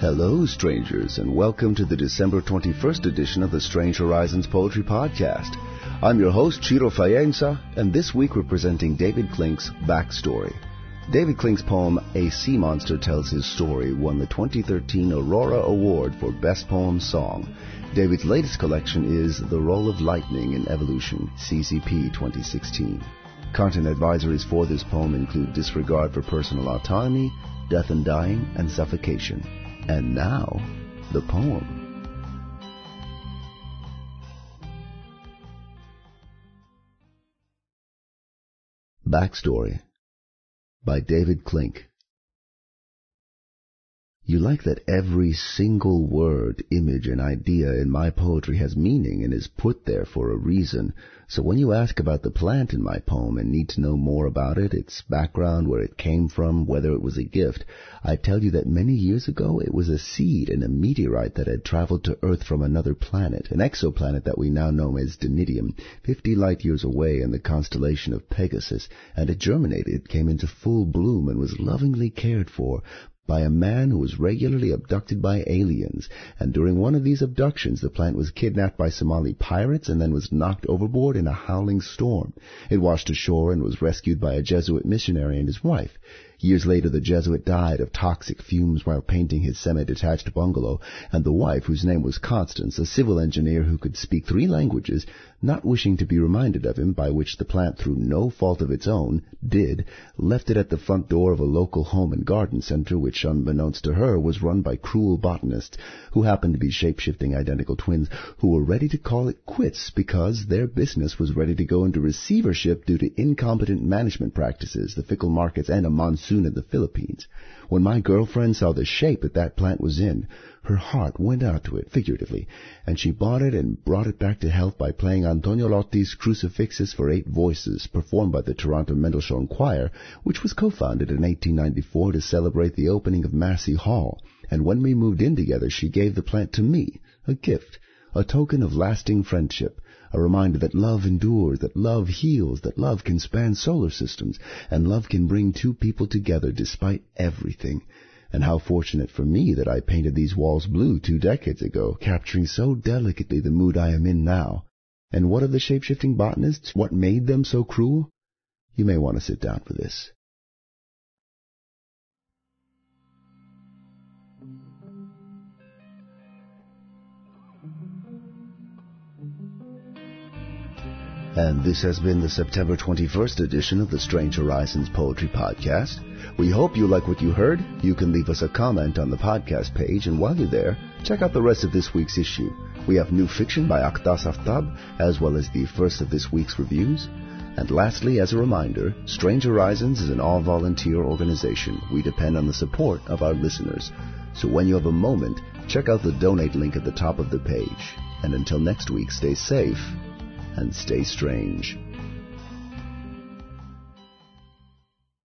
Hello, strangers, and welcome to the December 21st edition of the Strange Horizons Poetry Podcast. I'm your host, Ciro Faienza, and this week we're presenting David Clink's Backstory. David Clink's poem, A Sea Monster Tells His Story, won the 2013 Aurora Award for Best Poem Song. David's latest collection is The Role of Lightning in Evolution, CCP 2016. Content advisories for this poem include disregard for personal autonomy, death and dying, and suffocation. And now, the poem. Backstory by David Clink you like that every single word, image, and idea in my poetry has meaning and is put there for a reason. So when you ask about the plant in my poem and need to know more about it, its background, where it came from, whether it was a gift, I tell you that many years ago it was a seed in a meteorite that had traveled to Earth from another planet, an exoplanet that we now know as Denidium, 50 light years away in the constellation of Pegasus, and it germinated, came into full bloom, and was lovingly cared for by a man who was regularly abducted by aliens, and during one of these abductions the plant was kidnapped by Somali pirates and then was knocked overboard in a howling storm. It washed ashore and was rescued by a Jesuit missionary and his wife. Years later, the Jesuit died of toxic fumes while painting his semi-detached bungalow, and the wife, whose name was Constance, a civil engineer who could speak three languages, not wishing to be reminded of him, by which the plant, through no fault of its own, did, left it at the front door of a local home and garden center, which, unbeknownst to her, was run by cruel botanists, who happened to be shape-shifting identical twins, who were ready to call it quits because their business was ready to go into receivership due to incompetent management practices, the fickle markets, and a monsoon soon in the Philippines. When my girlfriend saw the shape that that plant was in, her heart went out to it, figuratively, and she bought it and brought it back to health by playing Antonio Lotti's Crucifixus for eight voices, performed by the Toronto Mendelssohn Choir, which was co-founded in 1894 to celebrate the opening of Massey Hall. And when we moved in together, she gave the plant to me, a gift, a token of lasting friendship, a reminder that love endures, that love heals, that love can span solar systems, and love can bring two people together despite everything. And how fortunate for me that I painted these walls blue two decades ago, capturing so delicately the mood I am in now. And what of the shape-shifting botanists? What made them so cruel? You may want to sit down for this. And this has been the September 21st edition of the Strange Horizons Poetry Podcast. We hope you like what you heard. You can leave us a comment on the podcast page, and while you're there, check out the rest of this week's issue. We have new fiction by Aqdas Aftab, as well as the first of this week's reviews. And lastly, as a reminder, Strange Horizons is an all-volunteer organization. We depend on the support of our listeners. So when you have a moment, check out the donate link at the top of the page. And until next week, stay safe and stay strange.